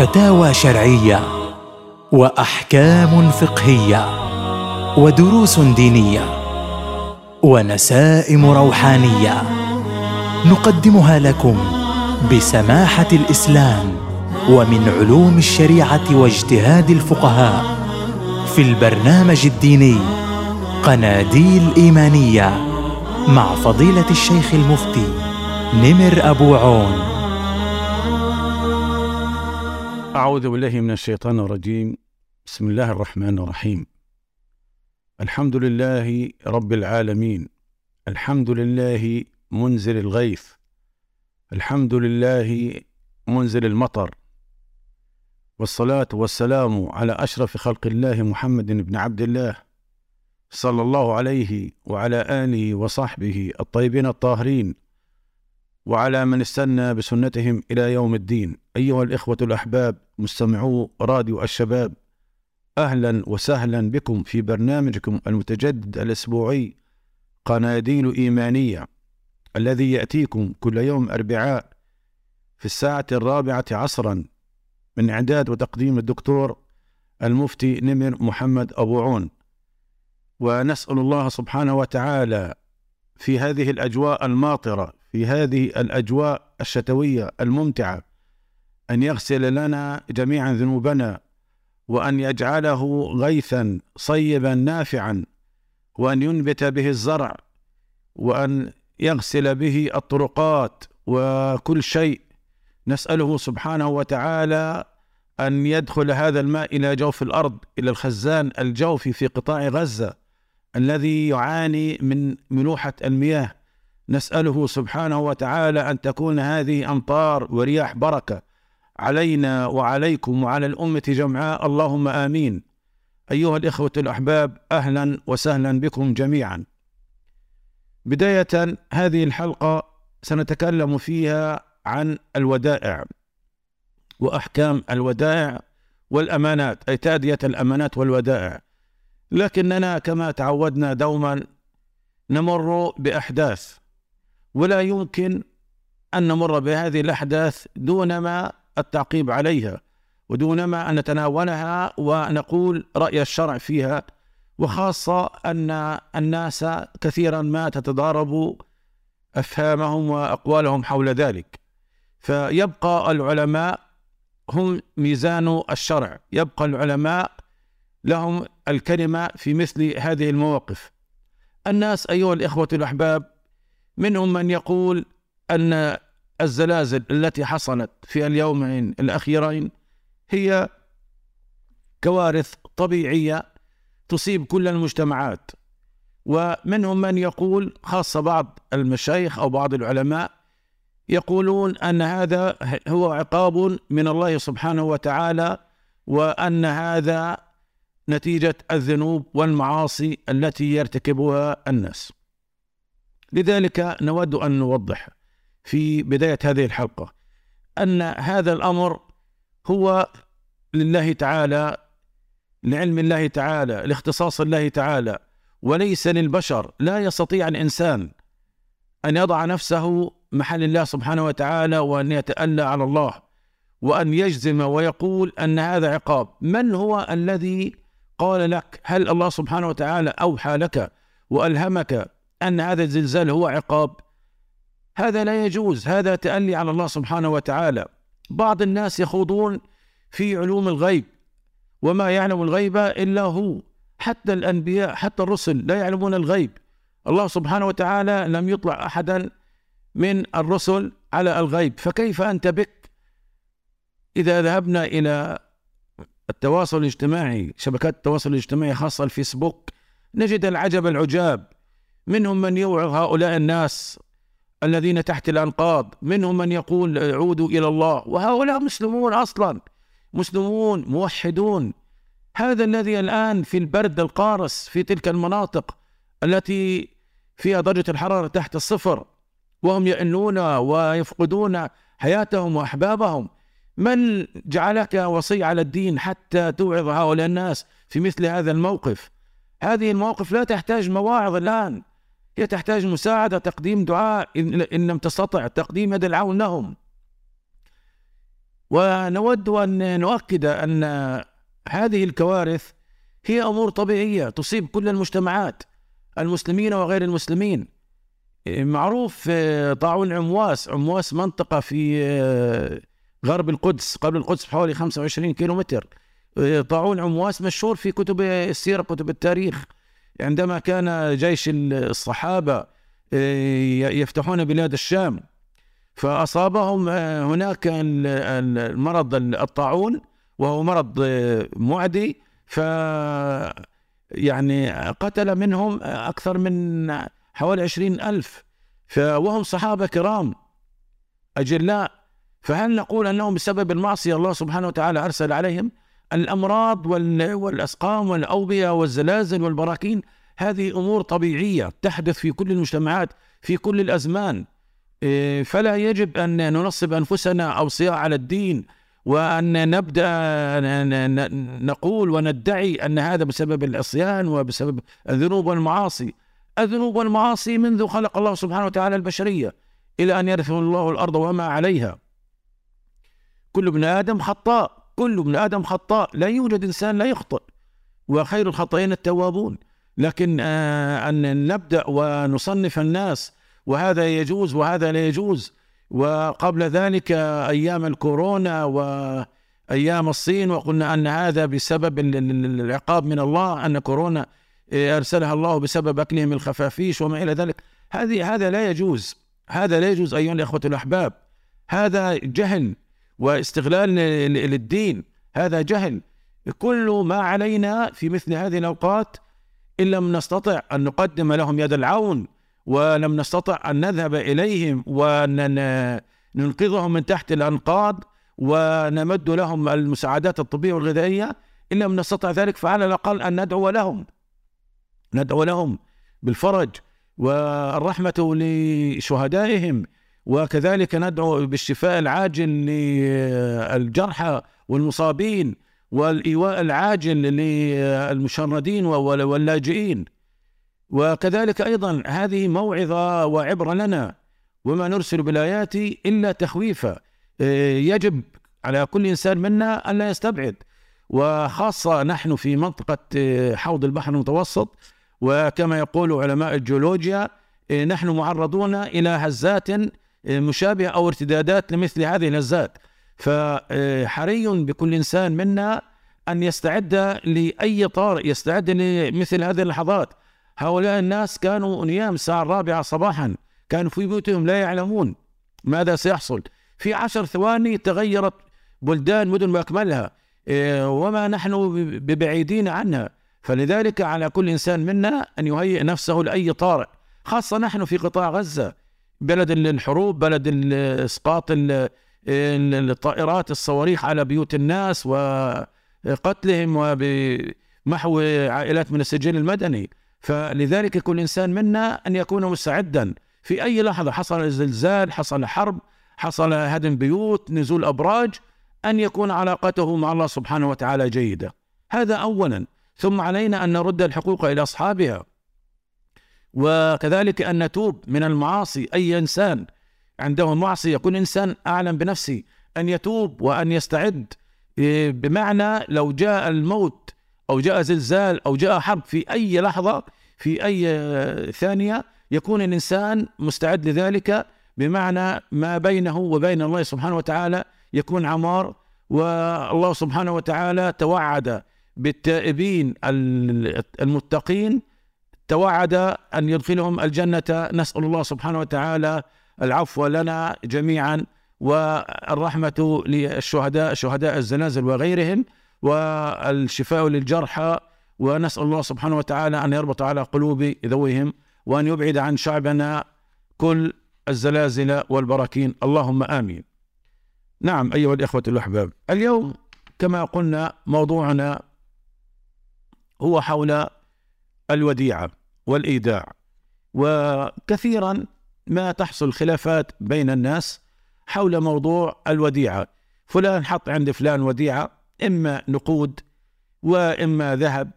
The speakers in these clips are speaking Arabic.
فتاوى شرعية وأحكام فقهية ودروس دينية ونسائم روحانية نقدمها لكم بسماحة الإسلام ومن علوم الشريعة واجتهاد الفقهاء في البرنامج الديني قناديل إيمانية مع فضيلة الشيخ المفتي نمر أبو عون. أعوذ بالله من الشيطان الرجيم. بسم الله الرحمن الرحيم. الحمد لله رب العالمين. الحمد لله منزل الغيث. الحمد لله منزل المطر. والصلاة والسلام على أشرف خلق الله محمد بن عبد الله صلى الله عليه وعلى آله وصحبه الطيبين الطاهرين. وعلى من استنى بسنتهم إلى يوم الدين. أيها الإخوة الأحباب مستمعو راديو الشباب أهلا وسهلا بكم في برنامجكم المتجدد الأسبوعي قناديل إيمانية الذي يأتيكم كل يوم أربعاء في الساعة الرابعة عصرا من إعداد وتقديم الدكتور المفتي نمر محمد أبو عون. ونسأل الله سبحانه وتعالى في هذه الأجواء الماطرة في هذه الأجواء الشتوية الممتعة أن يغسل لنا جميعا ذنوبنا وأن يجعله غيثا صيبا نافعا وأن ينبت به الزرع وأن يغسل به الطرقات وكل شيء. نسأله سبحانه وتعالى أن يدخل هذا الماء إلى جوف الأرض إلى الخزان الجوفي في قطاع غزة الذي يعاني من ملوحة المياه. نسأله سبحانه وتعالى أن تكون هذه أمطار ورياح بركة علينا وعليكم وعلى الأمة جمعاء. اللهم آمين. أيها الإخوة الأحباب أهلا وسهلا بكم جميعا. بداية هذه الحلقة سنتكلم فيها عن الودائع وأحكام الودائع والأمانات أي تأدية الأمانات والودائع. لكننا كما تعودنا دوما نمر بأحداث. ولا يمكن أن نمر بهذه الأحداث دون ما التعقيب عليها ودون ما أن نتناولها ونقول رأي الشرع فيها. وخاصة أن الناس كثيرا ما تتضارب أفهامهم وأقوالهم حول ذلك. فيبقى العلماء هم ميزان الشرع. يبقى العلماء لهم الكلمة في مثل هذه المواقف. الناس أيها الإخوة الأحباب منهم من يقول أن الزلازل التي حصلت في اليومين الأخيرين هي كوارث طبيعية تصيب كل المجتمعات. ومنهم من يقول خاصة بعض المشايخ أو بعض العلماء يقولون أن هذا هو عقاب من الله سبحانه وتعالى وأن هذا نتيجة الذنوب والمعاصي التي يرتكبها الناس. لذلك نود أن نوضح في بداية هذه الحلقة أن هذا الأمر هو لله تعالى لعلم الله تعالى لاختصاص الله تعالى وليس للبشر. لا يستطيع الإنسان أن يضع نفسه محل الله سبحانه وتعالى وأن يتألى على الله وأن يجزم ويقول أن هذا عقاب. من هو الذي قال لك هل الله سبحانه وتعالى أوحى لك وألهمك أن هذا الزلزال هو عقاب. هذا لا يجوز. هذا تألي على الله سبحانه وتعالى. بعض الناس يخوضون في علوم الغيب وما يعلم الغيب إلا هو. حتى الأنبياء حتى الرسل لا يعلمون الغيب. الله سبحانه وتعالى لم يطلع أحدا من الرسل على الغيب. فكيف أنت بك؟ إذا ذهبنا إلى التواصل الاجتماعي شبكات التواصل الاجتماعي خاصة الفيسبوك نجد العجب العجاب. منهم من يوعظ هؤلاء الناس الذين تحت الأنقاض. منهم من يقول عودوا إلى الله. وهؤلاء مسلمون أصلا. مسلمون موحدون. هذا الذي الآن في البرد القارس في تلك المناطق التي فيها درجة الحرارة تحت الصفر. وهم يئنون ويفقدون حياتهم وأحبابهم. من جعلك وصي على الدين حتى توعظ هؤلاء الناس في مثل هذا الموقف؟ هذه المواقف لا تحتاج مواعظ الآن. هي تحتاج مساعدة تقديم دعاء إن, لم تستطع تقديم يد العون لهم. ونود أن نؤكد أن هذه الكوارث هي أمور طبيعية تصيب كل المجتمعات المسلمين وغير المسلمين. معروف آه، طاعون عمواس عمواس منطقة في آه، غرب القدس قبل القدس بحوالي 25 كيلو متر آه، طاعون عمواس مشهور في كتب السيرة كتب التاريخ. عندما كان جيش الصحابة يفتحون بلاد الشام فأصابهم هناك المرض الطاعون وهو مرض معدي ف يعني قتل منهم أكثر من حوالي عشرين ألف وهم صحابة كرام أجلاء. فهل نقول أنهم بسبب المعصية الله سبحانه وتعالى أرسل عليهم؟ الأمراض والأسقام والأوبئة والزلازل والبراكين هذه أمور طبيعية تحدث في كل المجتمعات في كل الأزمان. إيه، فلا يجب أن ننصب أنفسنا أوصياء على الدين وأن نبدأ نقول وندعي أن هذا بسبب العصيان وبسبب الذنوب والمعاصي. الذنوب والمعاصي منذ خلق الله سبحانه وتعالى البشرية إلى أن يرث الله الأرض وما عليها. كل ابن آدم خطاء. كل ابن آدم خطاء لا يوجد إنسان لا يخطئ. وخير الخطئين التوابون. لكن آه، أن نبدأ ونصنف الناس وهذا يجوز وهذا لا يجوز. وقبل ذلك أيام الكورونا وأيام الصين وقلنا أن هذا بسبب العقاب من الله أن كورونا أرسلها الله بسبب أكلهم الخفافيش وما إلى ذلك. هذه هذا لا يجوز. هذا لا يجوز أيها الأخوة الأحباب. هذا جهل. واستغلال للدين. هذا جهل. كل ما علينا في مثل هذه الأوقات إن لم نستطع أن نقدم لهم يد العون ولم نستطع أن نذهب إليهم وننقذهم من تحت الأنقاض ونمد لهم المساعدات الطبية والغذائية. إن لم نستطع ذلك فعلى الأقل أن ندعو لهم. ندعو لهم بالفرج والرحمة لشهدائهم. وكذلك ندعو بالشفاء العاجل للجرحى والمصابين والإيواء العاجل للمشردين واللاجئين. وكذلك أيضا هذه موعظة وعبرة لنا وما نرسل بالآيات إلا تخويفا. يجب على كل إنسان منا أن لا يستبعد. وخاصة نحن في منطقة حوض البحر المتوسط. وكما يقول علماء الجيولوجيا نحن معرضون إلى هزات مشابهة أو ارتدادات لمثل هذه الهزات فحري بكل إنسان منا أن يستعد لأي طارئ يستعد لمثل هذه اللحظات. هؤلاء الناس كانوا نيام الساعة الرابعة صباحا كانوا في بيوتهم لا يعلمون ماذا سيحصل. في عشر ثواني تغيرت بلدان مدن بأكملها وما نحن ببعيدين عنها. فلذلك على كل إنسان منا أن يهيئ نفسه لأي طارئ خاصة نحن في قطاع غزة. بلد الحروب بلد إسقاط الطائرات الصواريخ على بيوت الناس وقتلهم وبمحو عائلات من السجل المدني. فلذلك كل إنسان منا أن يكون مستعدا في أي لحظة حصل زلزال حصل حرب حصل هدم بيوت نزول أبراج أن يكون علاقته مع الله سبحانه وتعالى جيدة. هذا أولا. ثم علينا أن نرد الحقوق إلى أصحابها. وكذلك أن نتوب من المعاصي أي إنسان عنده معصية يكون إنسان أعلم بنفسه أن يتوب وأن يستعد إيه، بمعنى لو جاء الموت أو جاء زلزال أو جاء حرب في أي لحظة في أي ثانية يكون الإنسان مستعد لذلك بمعنى ما بينه وبين الله سبحانه وتعالى يكون عمار والله سبحانه وتعالى توعد بالتائبين المتقين توعد أن يدخلهم الجنة. نسأل الله سبحانه وتعالى العفو لنا جميعا والرحمة للشهداء شهداء الزلازل وغيرهم والشفاء للجرحى. ونسأل الله سبحانه وتعالى أن يربط على قلوب ذويهم وأن يبعد عن شعبنا كل الزلازل والبراكين. اللهم آمين. نعم أيها الإخوة الأحباب اليوم كما قلنا موضوعنا هو حول الوديعة. والإيداع. وكثيرا ما تحصل خلافات بين الناس حول موضوع الوديعة. فلان حط عند فلان وديعة إما نقود وإما ذهب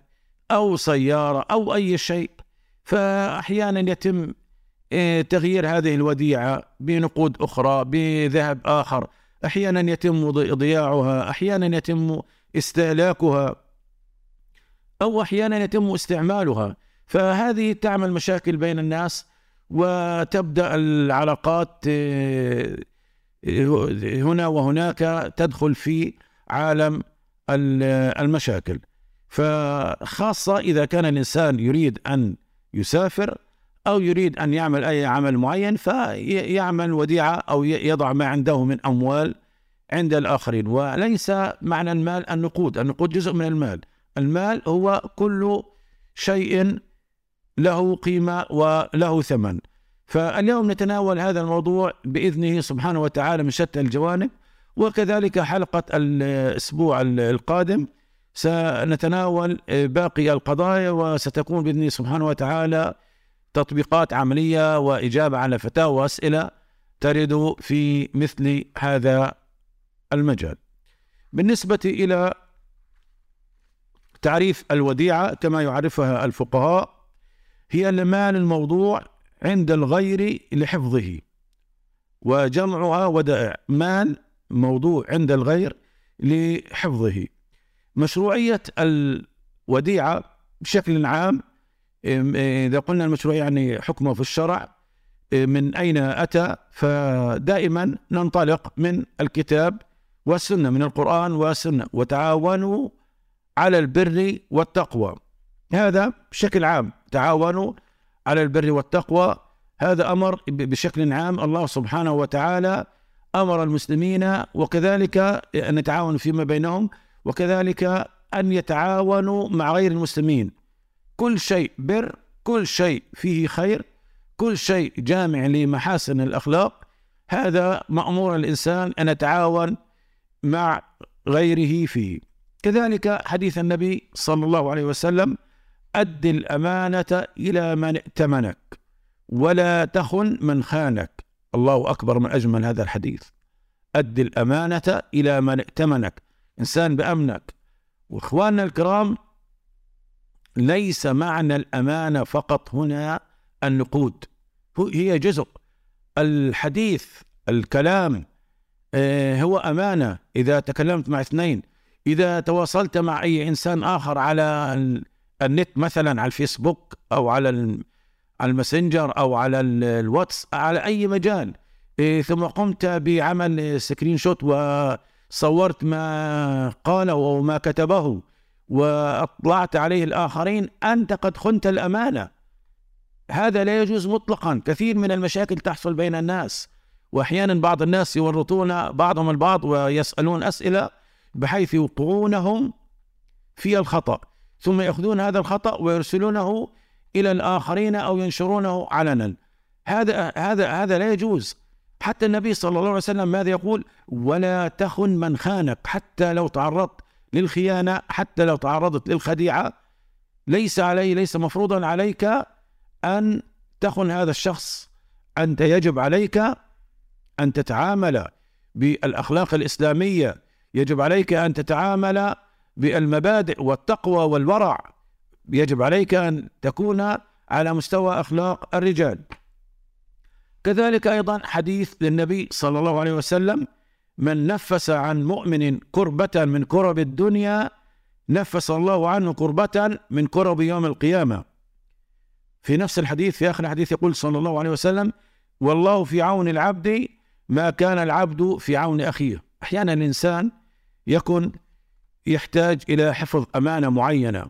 أو سيارة أو أي شيء. فأحيانا يتم آه، تغيير هذه الوديعة بنقود أخرى بذهب آخر. أحيانا يتم ضياعها أحيانا يتم استهلاكها أو أحيانا يتم استعمالها. فهذه تعمل مشاكل بين الناس وتبدأ العلاقات آه، هنا وهناك تدخل في عالم المشاكل. فخاصة إذا كان الإنسان يريد أن يسافر أو يريد أن يعمل أي عمل معين فيعمل وديعة أو يضع ما عنده من أموال عند الآخرين. وليس معنى المال النقود. النقود جزء من المال. المال هو كل شيء له قيمة وله ثمن فاليوم نتناول هذا الموضوع بإذنه سبحانه وتعالى من شتى الجوانب وكذلك حلقة الأسبوع القادم سنتناول باقي القضايا وستكون باذنه سبحانه وتعالى تطبيقات عملية وإجابة على فتاوى وأسئلة ترد في مثل هذا المجال. بالنسبة إلى تعريف الوديعة كما يعرفها الفقهاء هي المال الموضوع عند الغير لحفظه. وجمعها ودائع مال موضوع عند الغير لحفظه. مشروعية الوديعة بشكل عام إذا قلنا المشروعية يعني حكمه في الشرع من أين أتى؟ فدائما ننطلق من الكتاب والسنة من القرآن والسنة. وتعاونوا على البر والتقوى. هذا بشكل عام. تعاونوا على البر والتقوى. هذا أمر بشكل عام الله سبحانه وتعالى أمر المسلمين وكذلك أن يتعاونوا فيما بينهم وكذلك أن يتعاونوا مع غير المسلمين. كل شيء بر كل شيء فيه خير كل شيء جامع لمحاسن الأخلاق. هذا مأمور الإنسان أن يتعاون مع غيره فيه. كذلك حديث النبي صلى الله عليه وسلم أد الأمانة إلى من ائتمنك ولا تخن من خانك. الله أكبر من أجمل هذا الحديث. أد الأمانة إلى من ائتمنك. إنسان بأمنك. وإخواننا الكرام ليس معنى الأمانة فقط هنا النقود. هي جزء. الحديث الكلام آه، هو أمانة. إذا تكلمت مع اثنين إذا تواصلت مع أي إنسان آخر على النت مثلا على الفيسبوك أو على الماسنجر أو على الواتس على أي مجال. إيه ثم قمت بعمل screenshot وصورت ما قاله أو ما كتبه وأطلعت عليه الآخرين أنت قد خنت الأمانة. هذا لا يجوز مطلقا. كثير من المشاكل تحصل بين الناس واحيانا بعض الناس يورطون بعضهم البعض ويسألون أسئلة بحيث يوقعونهم في الخطأ. ثم يأخذون هذا الخطأ ويرسلونه إلى الآخرين أو ينشرونه علنا. هذا هذا هذا لا يجوز. حتى النبي صلى الله عليه وسلم ماذا يقول؟ ولا تخن من خانك حتى لو تعرضت للخيانة حتى لو تعرضت للخديعة. ليس علي ليس مفروضا عليك أن تخن هذا الشخص أنت يجب عليك أن تتعامل بالأخلاق الإسلامية. يجب عليك أن تتعامل بالمبادئ والتقوى والورع. يجب عليك أن تكون على مستوى أخلاق الرجال. كذلك أيضا حديث للنبي صلى الله عليه وسلم من نفس عن مؤمن كربة من كرب الدنيا نفس الله عنه كربة من كرب يوم القيامة. في نفس الحديث في آخر الحديث يقول صلى الله عليه وسلم والله في عون العبد ما كان العبد في عون أخيه. أحيانا الإنسان يكن يحتاج إلى حفظ أمانة معينة.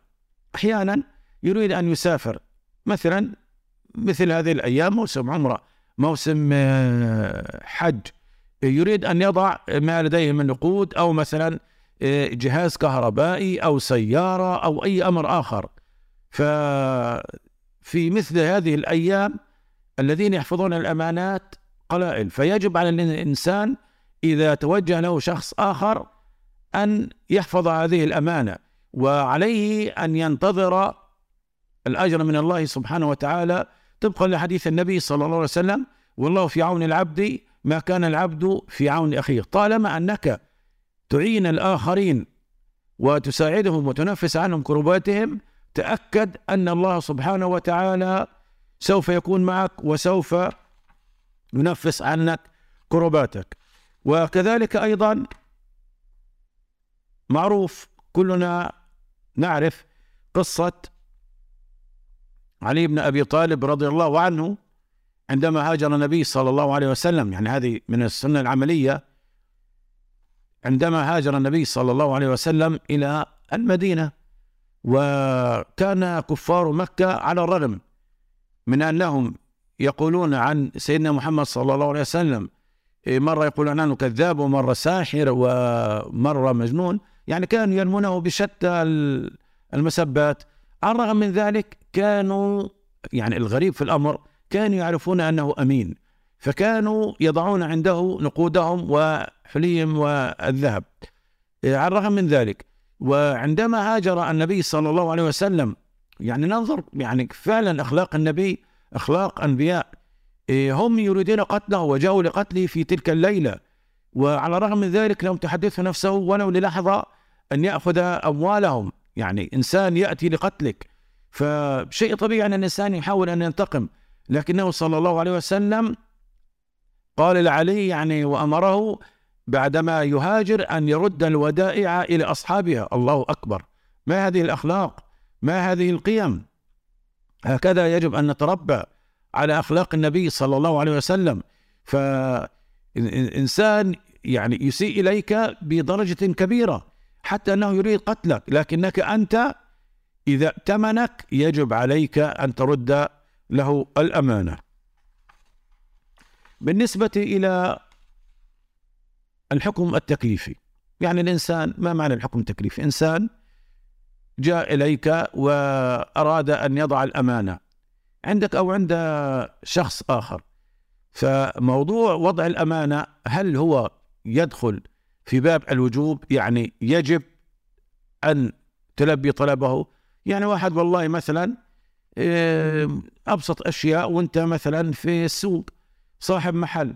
أحيانا يريد أن يسافر. مثلا مثل هذه الأيام موسم عمرة موسم آه، حج. يريد أن يضع ما لديه من نقود أو مثلا آه، جهاز كهربائي أو سيارة أو أي أمر آخر. ففي مثل هذه الأيام الذين يحفظون الأمانات قلائل. فيجب على الإنسان إذا توجه له شخص آخر أن يحفظ هذه الأمانة وعليه أن ينتظر الأجر من الله سبحانه وتعالى. طبقا لحديث النبي صلى الله عليه وسلم والله في عون العبد ما كان العبد في عون أخيه. طالما أنك تعين الآخرين وتساعدهم وتنفس عنهم كرباتهم تأكد أن الله سبحانه وتعالى سوف يكون معك وسوف ينفس عنك كرباتك وكذلك أيضا معروف كلنا نعرف قصة علي بن أبي طالب رضي الله عنه عندما هاجر النبي صلى الله عليه وسلم. يعني هذه من السنة العملية. عندما هاجر النبي صلى الله عليه وسلم إلى المدينة وكان كفار مكة على الرغم من أنهم يقولون عن سيدنا محمد صلى الله عليه وسلم. مرة يقولون عنه كذاب ومرة ساحر ومرة مجنون. يعني كانوا يرمونه بشتى المسبات. على الرغم من ذلك كانوا يعني الغريب في الأمر كانوا يعرفون أنه أمين. فكانوا يضعون عنده نقودهم وحليهم والذهب. على الرغم من ذلك. وعندما هاجر النبي صلى الله عليه وسلم يعني ننظر يعني فعلا أخلاق النبي أخلاق أنبياء هم يريدون قتله وجاءوا لقتله في تلك الليلة. وعلى الرغم من ذلك لم تحدثه نفسه ولو للحظة أن يأخذ أموالهم. يعني إنسان يأتي لقتلك. فشيء طبيعي أن الإنسان يحاول أن ينتقم. لكنه صلى الله عليه وسلم قال لعلي يعني وأمره بعدما يهاجر أن يرد الودائع إلى أصحابها. الله أكبر. ما هذه الأخلاق؟ ما هذه القيم؟ هكذا يجب أن نتربى على أخلاق النبي صلى الله عليه وسلم. فإنسان يعني يسيء إليك بدرجة كبيرة حتى أنه يريد قتلك لكنك أنت إذا ائتمنك يجب عليك أن ترد له الأمانة. بالنسبة إلى الحكم التكليفي يعني الإنسان ما معنى الحكم التكليفي؟ إنسان جاء إليك وأراد أن يضع الأمانة عندك أو عند شخص آخر. فموضوع وضع الأمانة هل هو يدخل في باب الوجوب؟ يعني يجب أن تلبي طلبه؟ يعني واحد والله مثلا أبسط أشياء وأنت مثلا في السوق صاحب محل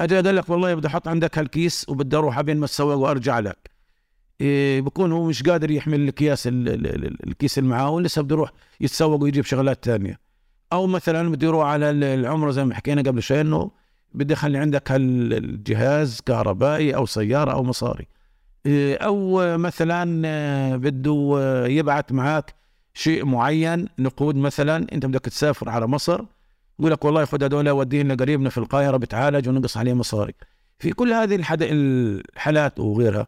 أجي أقول لك والله بدي أحط عندك هالكيس وبدي أروح أبين ما تسوق وأرجع لك. إيه بكون هو مش قادر يحمل الكياس الكيس اللي معاه ولسه بده يروح يتسوق ويجيب شغلات ثانية. أو مثلا بده يروح على العمرة زي ما حكينا قبل شوي إنه بدي أخلي عندك هالجهاز كهربائي أو سيارة أو مصاري. إيه أو مثلا آه، بده يبعث معك شيء معين نقود مثلا أنت بدك تسافر على مصر يقول لك والله خذ هذول وديهم لقريبنا في القاهرة بتعالج ونقص عليه مصاري. في كل هذه الحالات وغيرها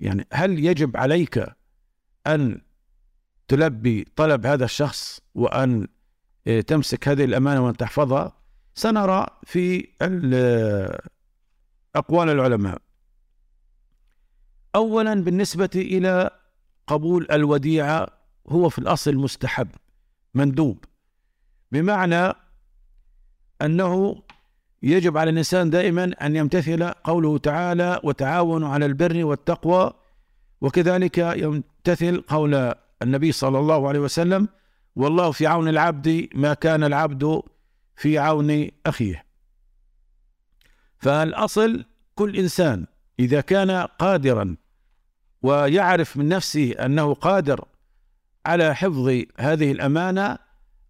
يعني هل يجب عليك أن تلبي طلب هذا الشخص وأن آه، تمسك هذه الأمانة وان تحفظها سنرى في أقوال العلماء. اولا بالنسبة إلى قبول الوديعة هو في الأصل مستحب مندوب. بمعنى أنه يجب على الإنسان دائما أن يمتثل قوله تعالى وتعاونوا على البر والتقوى وكذلك يمتثل قول النبي صلى الله عليه وسلم والله في عون العبد ما كان العبد في عون أخيه. فالأصل كل إنسان إذا كان قادرا ويعرف من نفسه أنه قادر على حفظ هذه الأمانة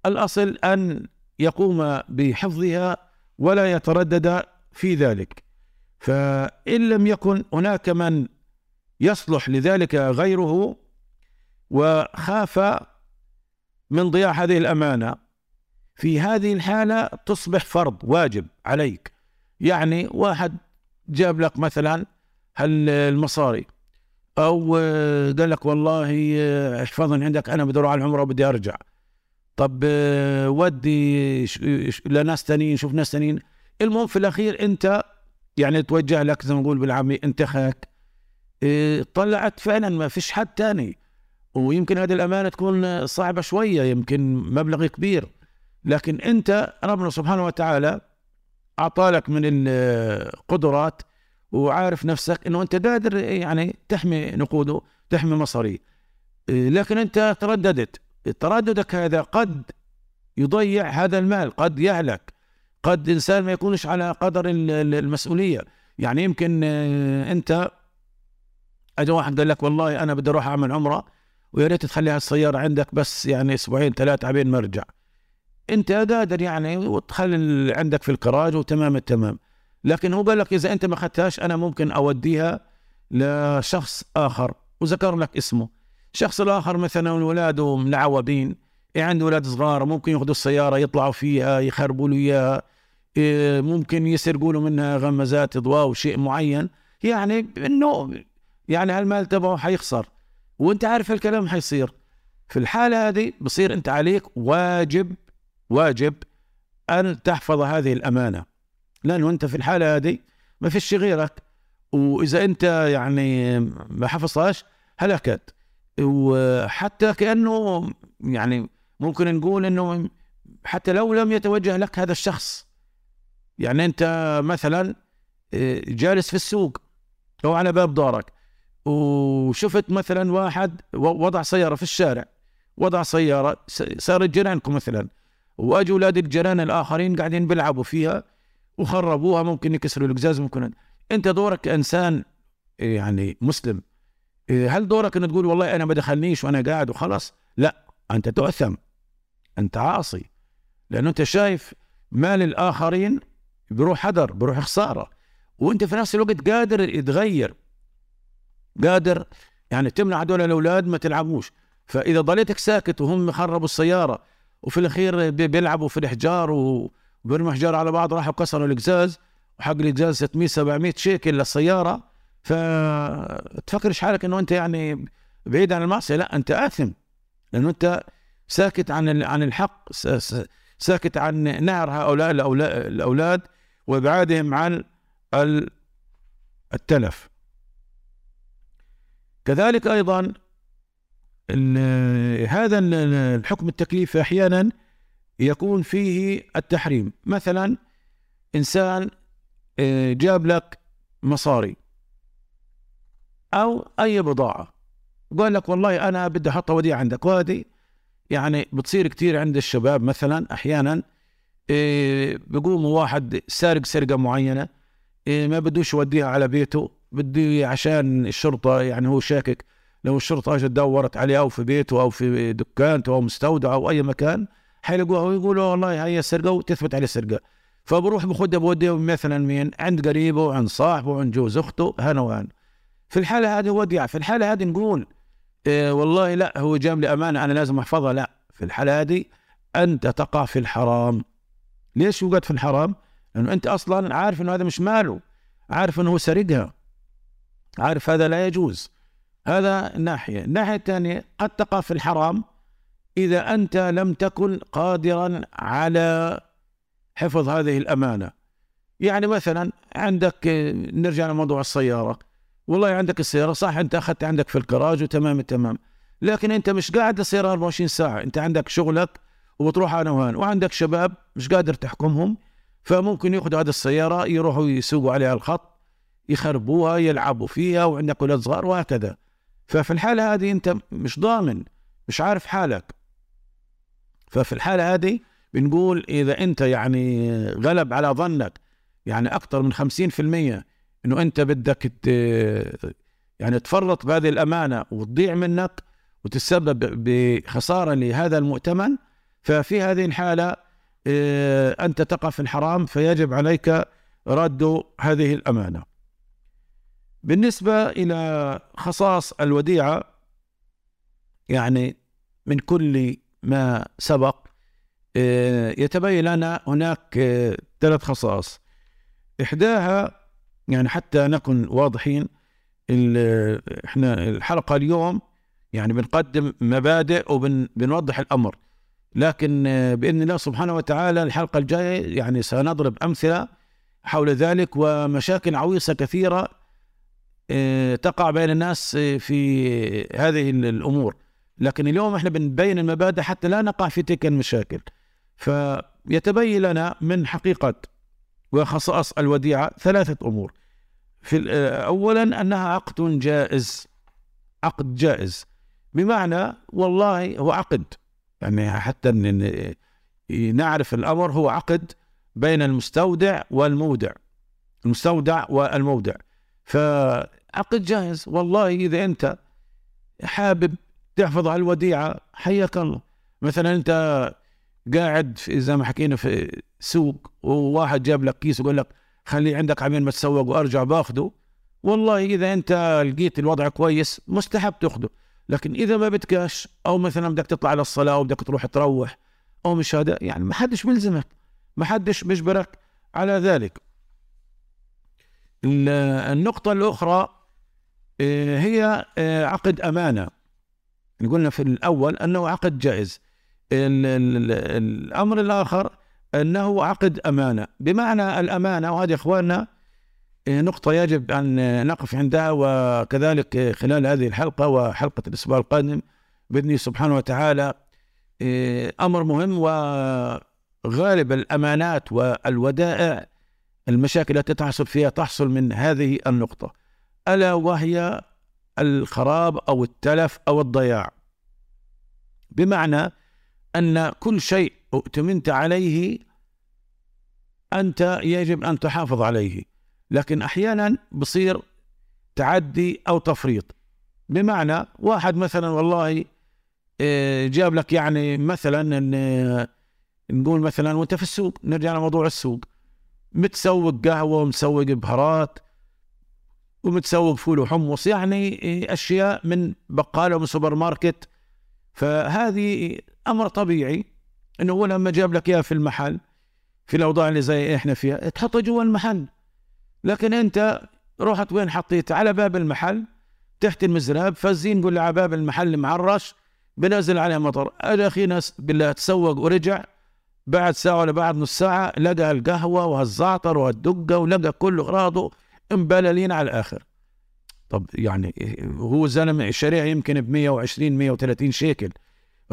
الأصل أن يقوم بحفظها ولا يتردد في ذلك. فإن لم يكن هناك من يصلح لذلك غيره وخاف من ضياع هذه الأمانة في هذه الحالة تصبح فرض واجب عليك. يعني واحد جاب لك مثلا المصاري أو قال لك والله احفظني عندك أنا بدي أروح على العمرة وبدي أرجع. طب ودي لناس ثانيين شوف ناس ثانيين المهم في الأخير أنت يعني توجه لك زي ما نقول بالعامي انتخك آه، طلعت فعلا ما فيش حد ثاني ويمكن هذه الأمانة تكون صعبة شوية يمكن مبلغ كبير. لكن أنت ربنا سبحانه وتعالى اعطالك من القدرات وعارف نفسك إنه أنت قادر يعني تحمي نقوده تحمي مصاريه لكن أنت ترددت. ترددك هذا قد يضيع هذا المال قد يهلك. قد إنسان ما يكونش على قدر المسؤولية. يعني يمكن أنت أجا واحد قال لك والله أنا بدي أروح أعمل عمرة. ويا ريت تخلي السيارة عندك بس يعني أسبوعين ثلاثة عبين ما أرجع أنت قادر يعني وتخلي عندك في الكراج وتمام التمام. لكن هو قال لك إذا أنت ما أخذتهاش أنا ممكن أوديها لشخص آخر. وذكر لك اسمه. الشخص الآخر مثلا اولاده ملعوبين عنده أولاد صغار ممكن يأخذوا السيارة يطلعوا فيها يخربوا له إياها. إيه، ممكن يسرقوا له منها غمزات إضواء وشيء معين. يعني إنه يعني هالمال تبعه حيخسر. وانت عارف الكلام حيصير. في الحالة هذه بصير انت عليك واجب واجب أن تحفظ هذه الأمانة. لأنه انت في الحالة هذه ما فيش غيرك. وإذا انت يعني ما حفظهاش هلكت. وحتى كأنه يعني ممكن نقول إنه حتى لو لم يتوجه لك هذا الشخص. يعني انت مثلا آه، جالس في السوق أو على باب دارك. وشفت مثلا واحد وضع سيارة في الشارع. وضع سيارة صارت جيرانكم مثلا. واجوا أولاد الجيران الآخرين قاعدين بيلعبوا فيها وخربوها ممكن يكسروا القزاز ممكن. أنت دورك كانسان يعني مسلم. هل دورك ان تقول والله أنا ما دخلنيش وأنا قاعد وخلاص؟ لا أنت تؤثم أنت عاصي. لأنه أنت شايف مال الآخرين بيروح هدر بيروح خسارة. وأنت في نفس الوقت قادر يتغير. قادر يعني تمنع هذول الأولاد ما تلعبوش. فإذا ضليتك ساكت وهم خربوا السيارة وفي الأخير بيلعبوا في الحجار وبيرموا حجار على بعض راحوا كسروا القزاز وحق القزاز 600 700 شيكل للسيارة. فتفكرش حالك إنه أنت يعني بعيد عن المعصية؟ لا أنت آثم. لأنه أنت ساكت عن عن الحق ساكت عن نهر هؤلاء الأولاد وإبعادهم عن التلف. كذلك أيضا هذا الحكم التكليفي أحيانا يكون فيه التحريم. مثلا إنسان آه، جاب لك مصاري أو أي بضاعة قال لك والله أنا بدي احطها وديعة عندك. وهذه يعني بتصير كثير عند الشباب مثلا أحيانا إيه بيقوم واحد سارق سرقة معينة إيه ما بدوش يوديها على بيته. بده عشان الشرطة يعني هو شاكك لو الشرطة اجت دورت عليه أو في بيته أو في دكانته أو مستودع أو أي مكان حيلقوها ويقولوا والله هي سرقة وتثبت عليه سرقة. فبروح بخدها بوديه مثلا مين عند قريبه عند صاحبه عند جوز أخته هنا وهنا. في الحالة هذه وديعه في الحالة هذه نقول إيه والله لا هو جاب لي أمانة أنا لازم أحفظها. لا في الحالة هذه أنت تقع في الحرام. ليش يوجد في الحرام؟ لأنه أنت أصلا عارف إنه هذا مش ماله عارف إنه هو سرقها. عارف هذا لا يجوز. هذا ناحية. الناحية الثانية قد تقع في الحرام إذا أنت لم تكن قادرا على حفظ هذه الأمانة. يعني مثلا عندك نرجع لموضوع السيارة. والله عندك السيارة صح أنت أخذت عندك في الكراج وتمام التمام لكن أنت مش قاعد السياره 24 ساعة. أنت عندك شغلك وبتروح أنا وهان. وعندك شباب مش قادر تحكمهم فممكن يأخذوا هذه السيارة يروحوا يسوقوا عليها الخط. يخربوها يلعبوا فيها وعندك أولاد صغار وهكذا. ففي الحالة هذه أنت مش ضامن مش عارف حالك. ففي الحالة هذه بنقول إذا أنت يعني غلب على ظنك يعني أكثر من 50% إنه أنت بدك يعني تفرط بهذه الأمانة وتضيع منك وتتسبب بخسارة لهذا المؤتمن ففي هذه الحالة آه، أنت تقع في الحرام فيجب عليك رد هذه الأمانة. بالنسبة إلى خصاص الوديعة يعني من كل ما سبق آه، يتبين لنا هناك آه، ثلاث خصائص إحداها يعني حتى نكون واضحين إحنا الحلقة اليوم يعني بنقدم مبادئ وبنوضح الأمر. لكن آه، بإذن الله سبحانه وتعالى الحلقة الجاية يعني سنضرب أمثلة حول ذلك ومشاكل عويصة كثيرة آه، تقع بين الناس آه، في هذه الأمور. لكن اليوم إحنا بنبين المبادئ حتى لا نقع في تلك المشاكل. فيتبين لنا من حقيقة وخصائص الوديعة ثلاثة أمور. في اولا أنها عقد جائز. عقد جائز. بمعنى والله هو عقد. يعني حتى نعرف الأمر هو عقد بين المستودع والمودع. المستودع والمودع. فعقد جاهز والله إذا أنت حابب تحفظ على الوديعة حياك الله. مثلا أنت قاعد في زي ما حكينا في سوق وواحد جاب لك كيس ويقول لك خليه عندك عمين ما تسوق وأرجع باخده. والله إذا أنت لقيت الوضع كويس مستحب تأخده. لكن إذا ما بدكش أو مثلا بدك تطلع على الصلاة وبدك تروح تروح أو مش هذا يعني ما حدش بيلزمك ما حدش بيجبرك على ذلك. النقطة الأخرى آه، هي آه، عقد أمانة. قلنا في الأول أنه عقد جائز. الأمر الآخر أنه عقد أمانة. بمعنى الأمانة وهذه إخواننا آه، نقطة يجب أن نقف عندها وكذلك خلال هذه الحلقة وحلقة الأسبوع القادم بإذن سبحانه وتعالى أمر مهم وغالب الأمانات والودائع المشاكل التي تحصل فيها تحصل من هذه النقطة. ألا وهي الخراب أو التلف أو الضياع. بمعنى أن كل شيء اؤتمنت عليه أنت يجب أن تحافظ عليه. لكن أحيانا بصير تعدي أو تفريط. بمعنى واحد مثلا والله آه، جاب لك يعني مثلا آه، نقول مثلا وأنت في السوق نرجع لموضوع السوق. متسوق قهوة ومسوق بهارات ومتسوق فول وحمص يعني أشياء من بقالة ومن سوبر ماركت. فهذه أمر طبيعي إنه هو لما جاب لك إياها في المحل في الأوضاع اللي زي إحنا فيها تحطه جوا المحل. لكن أنت رحت وين حطيت؟ على باب المحل تحت المزراب فزين نقول على باب المحل معرش بنزل عليه مطر. اجى أخي ناس بالله تسوق ورجع. بعد ساعة ولا بعد نص ساعة لقى القهوة وهالزعتر وهالدقة ولقى كل أغراضه مبللين على الآخر. طب يعني هو زلمة الشريعة يمكن ب 120 130 شيكل.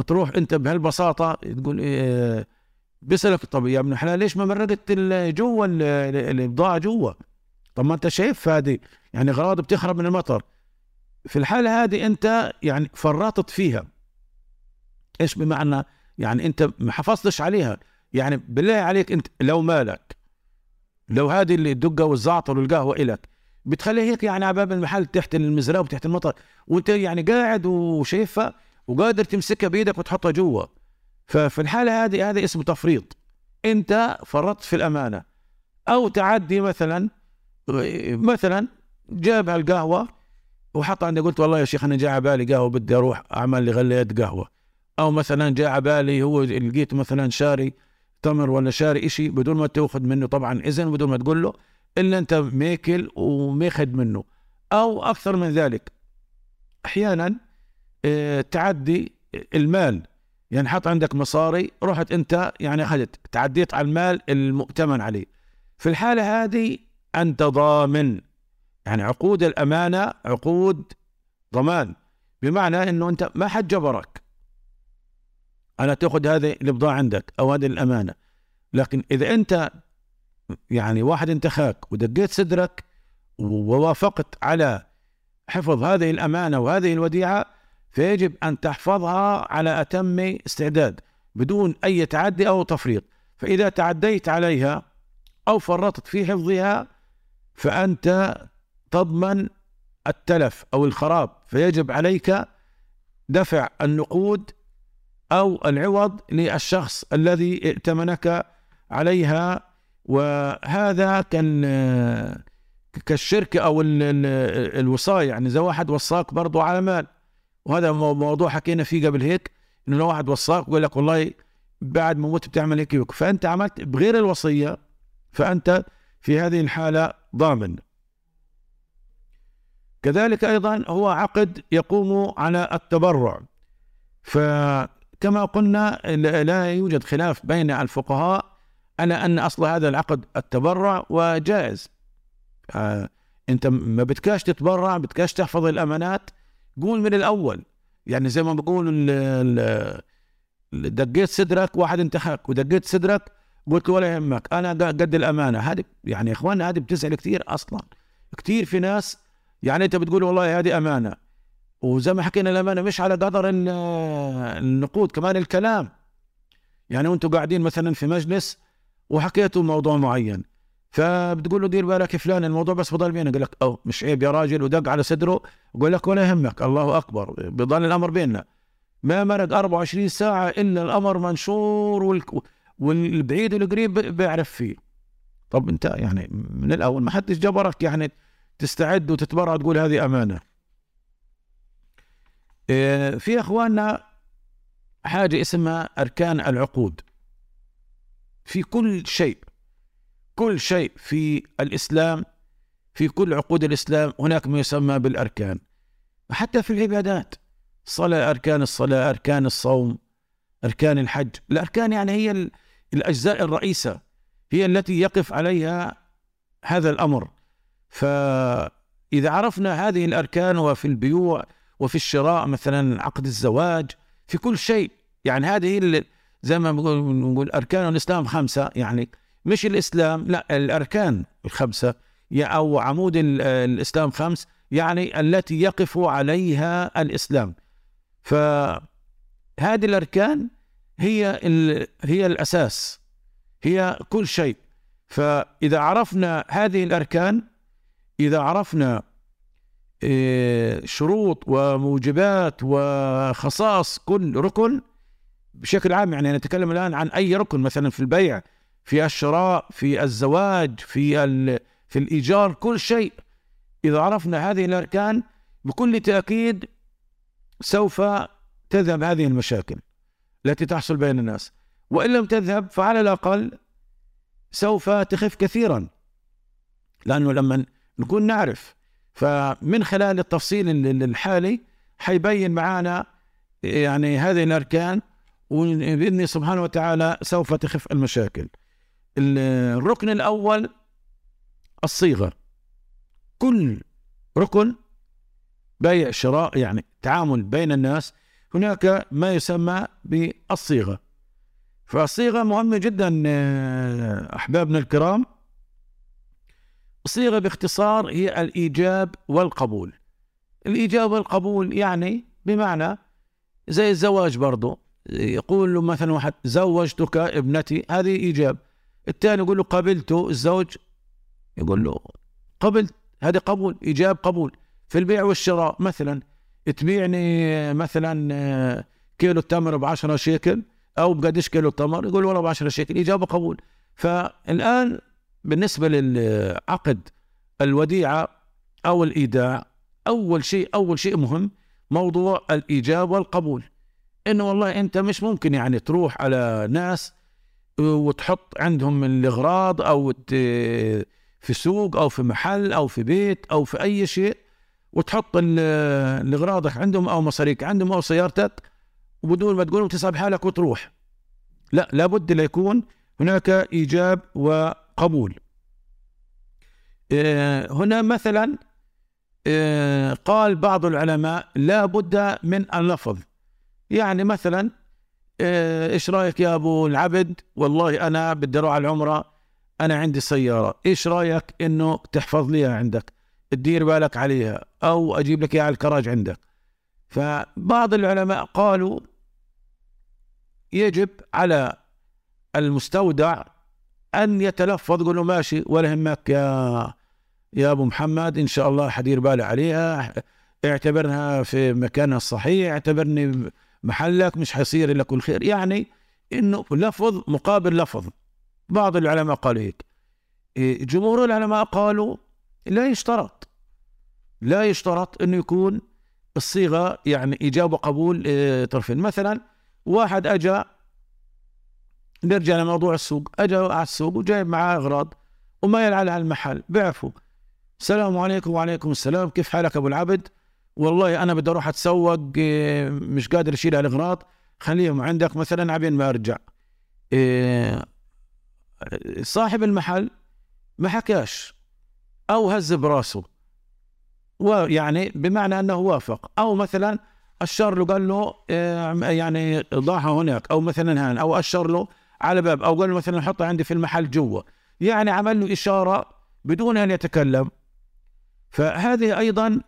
تروح أنت بهالبساطة تقول إيه بيسألك طب يا ابن الحلال ليش ما مرقت جوا البضاعة جوا؟ طب ما أنت شايف هذه يعني أغراض بتخرب من المطر. في الحالة هذه أنت يعني فرطت فيها. إيش بمعنى؟ يعني انت ما حافظتش عليها. يعني بالله عليك انت لو مالك لو هذه اللي الدقه والزعتر والقهوة إلك بتخليها هيك يعني على باب المحل تحت المزراب وتحت المطر وانت يعني قاعد وشايفها وقادر تمسكها بإيدك وتحطها جوا. ففي الحالة هذه هذا اسمه تفريط. انت فرطت في الأمانة. أو تعدي مثلا مثلا جاب هالقهوة وحط عندي قلت والله يا شيخ أنا جاي على بالي قهوة بدي أروح أعمل لي غليت قهوة. أو مثلا جاء بالي هو لقيت مثلا شاري تمر ولا شاري إشي بدون ما تأخذ منه طبعا إذن بدون ما تقول له إلا أنت ماكل وماخذ منه. أو أكثر من ذلك أحيانا آه تعدي المال. يعني حط عندك مصاري رحت أنت يعني أخذت تعديت على المال المؤتمن عليه. في الحالة هذه أنت ضامن. يعني عقود الأمانة عقود ضمان. بمعنى إنه أنت ما حد جبرك. على تأخذ هذه البضاعة عندك أو هذه الأمانة. لكن إذا أنت يعني واحد انتخاك ودقيت صدرك ووافقت على حفظ هذه الأمانة وهذه الوديعة فيجب أن تحفظها على أتم استعداد بدون أي تعدي أو تفريط. فإذا تعديت عليها أو فرطت في حفظها فأنت تضمن التلف أو الخراب. فيجب عليك دفع النقود أو العوض للشخص الذي ائتمنك عليها. وهذا كان كالشركة أو الوصاية يعني إذا واحد وصاك برضه على مال. وهذا موضوع حكينا فيه قبل هيك إنه لو واحد وصاك ويقول لك والله بعد ما موت بتعمل هيك ويك فأنت عملت بغير الوصية فأنت في هذه الحالة ضامن. كذلك أيضا هو عقد يقوم على التبرع. ف كما قلنا لا يوجد خلاف بين الفقهاء على أن أصل هذا العقد التبرع وجائز. آه أنت ما بدكاش تتبرع بدكاش تحفظ الأمانات قول من الأول. يعني زي ما بقول دقيت صدرك واحد انتهاك ودقيت صدرك قلت ولا يهمك أنا قد الأمانة. هذه يعني يا اخوان هذه بتزعل كثير أصلا. كثير في ناس يعني أنت بتقول والله هذه أمانة. وزي ما حكينا الأمانة مش على قدر النقود كمان الكلام. يعني وأنتم قاعدين مثلا في مجلس وحكيتوا موضوع معين فبتقول له دير بالك فلان الموضوع بس بضل بيننا. قال لك أو مش عيب يا راجل ودق على صدره وقال لك ولا يهمك الله أكبر بضل الأمر بيننا. ما مرق 24 ساعة إلا الأمر منشور والبعيد والقريب بيعرف فيه. طب أنت يعني من الأول ما حدش جبرك يعني تستعد وتتبرع تقول هذه أمانة. في أخواننا حاجة اسمها أركان العقود. في كل شيء كل شيء في الإسلام في كل عقود الإسلام هناك ما يسمى بالأركان. حتى في العبادات صلاة أركان الصلاة أركان الصوم أركان الحج. الأركان يعني هي الأجزاء الرئيسة هي التي يقف عليها هذا الأمر. فإذا عرفنا هذه الأركان وفي البيوع وفي الشراء مثلا عقد الزواج في كل شيء. يعني هذه زي ما نقول أركان الإسلام خمسة. يعني مش الإسلام لا الأركان الخمسة. أو عمود الإسلام خمس. يعني التي يقف عليها الإسلام. فهذه الأركان هي هي الأساس. هي كل شيء. فإذا عرفنا هذه الأركان إذا عرفنا شروط وموجبات وخصائص كل ركن. بشكل عام يعني نتكلم الآن عن أي ركن مثلا في البيع في الشراء في الزواج في في الإيجار كل شيء. إذا عرفنا هذه الأركان بكل تأكيد سوف تذهب هذه المشاكل التي تحصل بين الناس. وإن لم تذهب فعلى الأقل سوف تخف كثيرا. لأنه لما نكون نعرف فمن خلال التفصيل الحالي حيبين معنا يعني هذه الأركان وبإذن سبحانه وتعالى سوف تخف المشاكل. الركن الأول الصيغة. كل ركن بيع شراء يعني تعامل بين الناس. هناك ما يسمى بالصيغة. فالصيغة مهمة جدا آه، أحبابنا الكرام. الصيغة باختصار هي الإيجاب والقبول. الإيجاب والقبول يعني بمعنى زي الزواج برضو يقول له مثلا واحد زوجتك ابنتي. هذه إيجاب. الثاني يقول له قبلت الزوج. يقول له قبلت. هذا قبول إيجاب قبول. في البيع والشراء مثلا تبيعني مثلا كيلو التمر ب 10 شيكل أو بقديش كيلو التمر؟ يقول والله ب 10 شيكل. اجابه قبول فالآن بالنسبة للعقد الوديعة أو الإيداع أول شيء أول شيء مهم موضوع الإيجاب والقبول. انه والله أنت مش ممكن يعني تروح على ناس وتحط عندهم الإغراض أو في سوق أو في محل أو في بيت أو في أي شيء وتحط الاغراضك عندهم أو مصاريك عندهم أو سيارتك وبدون ما تقول تسحب حالك وتروح. لا لابد ليكون هناك إيجاب وقبول آه، هنا مثلا آه، قال بعض العلماء لا بد من اللفظ. يعني مثلا آه، إيش رأيك يا أبو العبد؟ والله أنا بدي أروح على العمرة أنا عندي سيارة. إيش رأيك إنه تحفظ ليها عندك؟ تدير بالك عليها أو أجيب لك إياها على الكراج عندك. فبعض العلماء قالوا يجب على المستودع أن يتلفظ يقول له ماشي ولا يهمك يا يا أبو محمد إن شاء الله حدير بالي عليها. اعتبرها في مكانها الصحيح اعتبرني محلك مش حيصير لك الخير يعني إنه لفظ مقابل لفظ. بعض العلماء قالوا هيك. إيه، جمهور العلماء قالوا لا يشترط. لا يشترط إنه يكون الصيغة يعني ايجاب وقبول إيه، طرفين. مثلا واحد اجى نرجع لموضوع السوق. اجى على السوق وجايب معاه أغراض وما يلعن على المحل. بيعفوا السلام عليكم وعليكم السلام. كيف حالك أبو العبد؟ والله أنا بدي أروح أتسوق إيه، مش قادر أشيل الاغراض خليهم عندك مثلا عبين ما أرجع. صاحب المحل ما حكاش. أو هز براسه. ويعني بمعنى أنه وافق. أو مثلا اشر له قال له آه، يعني ضعها هناك. أو مثلا هان. أو اشر له على باب أو قال له مثلا حطها عندي في المحل جوا. يعني عمل له إشارة بدون أن يتكلم. فهذه أيضا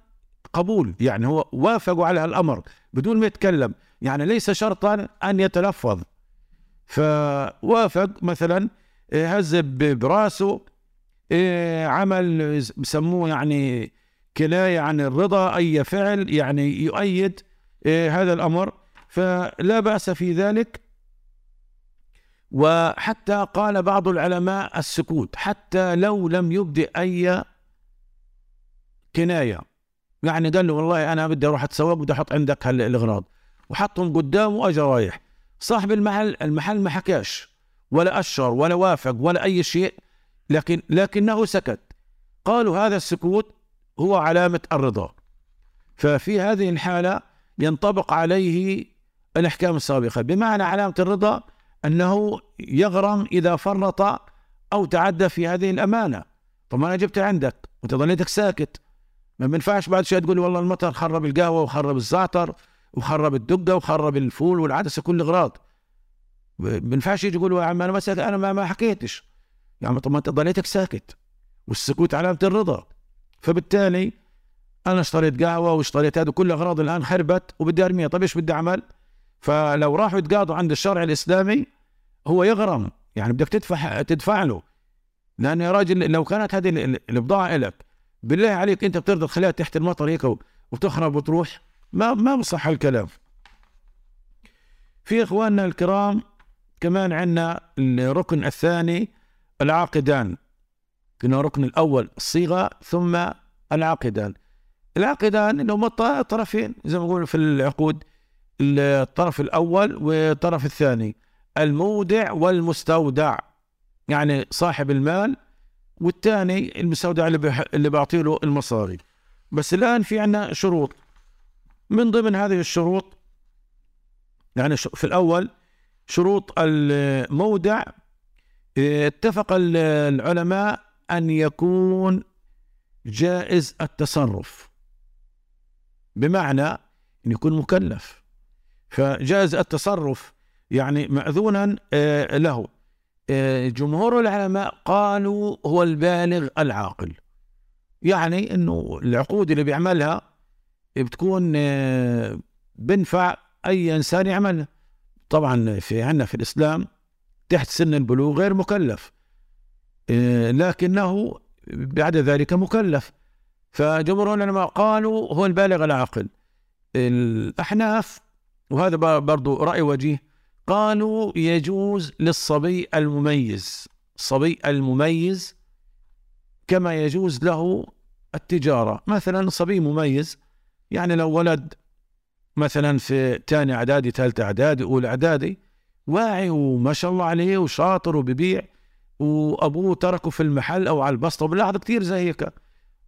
قبول. يعني هو وافقوا على الأمر بدون ما يتكلم. يعني ليس شرطا أن يتلفظ. فوافق مثلا هز براسه. إيه، عمل بسموه يعني كناية عن الرضا أي فعل يعني يؤيد إيه، هذا الأمر. فلا بأس في ذلك. وحتى قال بعض العلماء السكوت حتى لو لم يبدئ أي كناية. يعني قال له والله أنا بدي أروح أتسوق بدي أحط عندك هالأغراض وحطهم قدامه وأجا رايح. صاحب المحل المحل ما حكاش. ولا أشر ولا وافق ولا أي شيء لكن لكنه سكت. قالوا هذا السكوت هو علامة الرضا. ففي هذه الحالة ينطبق عليه الأحكام السابقة. بمعنى علامة الرضا أنه يغرم إذا فرط أو تعدى في هذه الأمانة. طب أنا جبت عندك وأنت ظليتك ساكت. ما بينفعش بعد شوية تقول والله المطر خرب القهوة وخرب الزعتر وخرب الدقة وخرب الفول والعدسة كل أغراض ما بينفعش يجي يقول يا عم أنا ما ساكت أنا ما, حكيتش. يا عم طب ما أنت ظليتك ساكت. والسكوت علامة الرضا. فبالتالي أنا اشتريت قهوة واشتريت هذا كل أغراض الآن خربت وبدي أرميها. طيب إيش بدي أعمل؟ فلو راحوا يتقاضوا عند الشرع الإسلامي هو يغرم. يعني بدك تدفع تدفع له. لأن يا راجل لو كانت هذه البضاعة لك بالله عليك أنت بترضى تخليها تحت المطر هيك وتخرب وتروح ما ما بصح الكلام. في إخواننا الكرام كمان عندنا الركن الثاني العاقدان. كنا الركن الأول الصيغة ثم العاقدان. العاقدان اللي هم طرفين زي ما نقول في العقود الطرف الأول والطرف الثاني. المودع والمستودع يعني صاحب المال والثاني المستودع اللي بيح... اللي بيعطي له المصاري. بس الآن في عندنا شروط. من ضمن هذه الشروط يعني في الأول شروط المودع اتفق العلماء أن يكون جائز التصرف. بمعنى أن يكون مكلف. فجائز التصرف يعني مأذونا آه، له. آه، جمهور العلماء قالوا هو البالغ العاقل. يعني إنه العقود اللي بيعملها بتكون آه، بنفع أي إنسان يعملها طبعا في عندنا في الإسلام تحت سن البلوغ غير مكلف. لكنه بعد ذلك مكلف. فجمهور العلماء قالوا هو البالغ العاقل. الأحناف وهذا برضو رأي وجيه قالوا يجوز للصبي المميز. الصبي المميز كما يجوز له التجارة. مثلا صبي مميز يعني لو ولد مثلا في ثاني أعدادي ثالث أعدادي أولى أعدادي واعي وما شاء الله عليه وشاطر وببيع وأبوه تركه في المحل أو على البسطة. وبنلاحظ كثير زي هيك.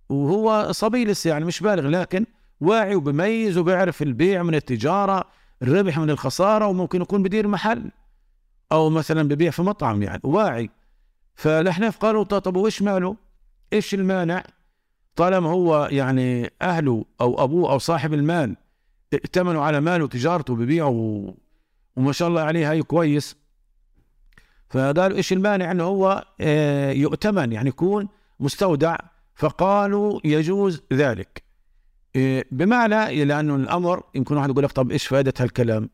وهو صبي لسه يعني مش بالغ لكن واعي وبميز وبيعرف البيع من التجارة. الربح من الخسارة وممكن يكون بدير محل أو مثلا ببيع في مطعم يعني. واعي. فالاحناف قالوا طب وش ماله؟ إيش المانع؟ طالما هو يعني أهله أو أبوه أو صاحب المال ائتمنوا على ماله وتجارته ببيعه وما شاء الله عليه هاي كويس. فقالوا إيش المانع؟ إنه هو آه، يؤتمن يعني يكون مستودع. فقالوا يجوز ذلك. آه، بمعنى لأنه الأمر يمكن واحد يقول لك طب إيش فائدة هالكلام؟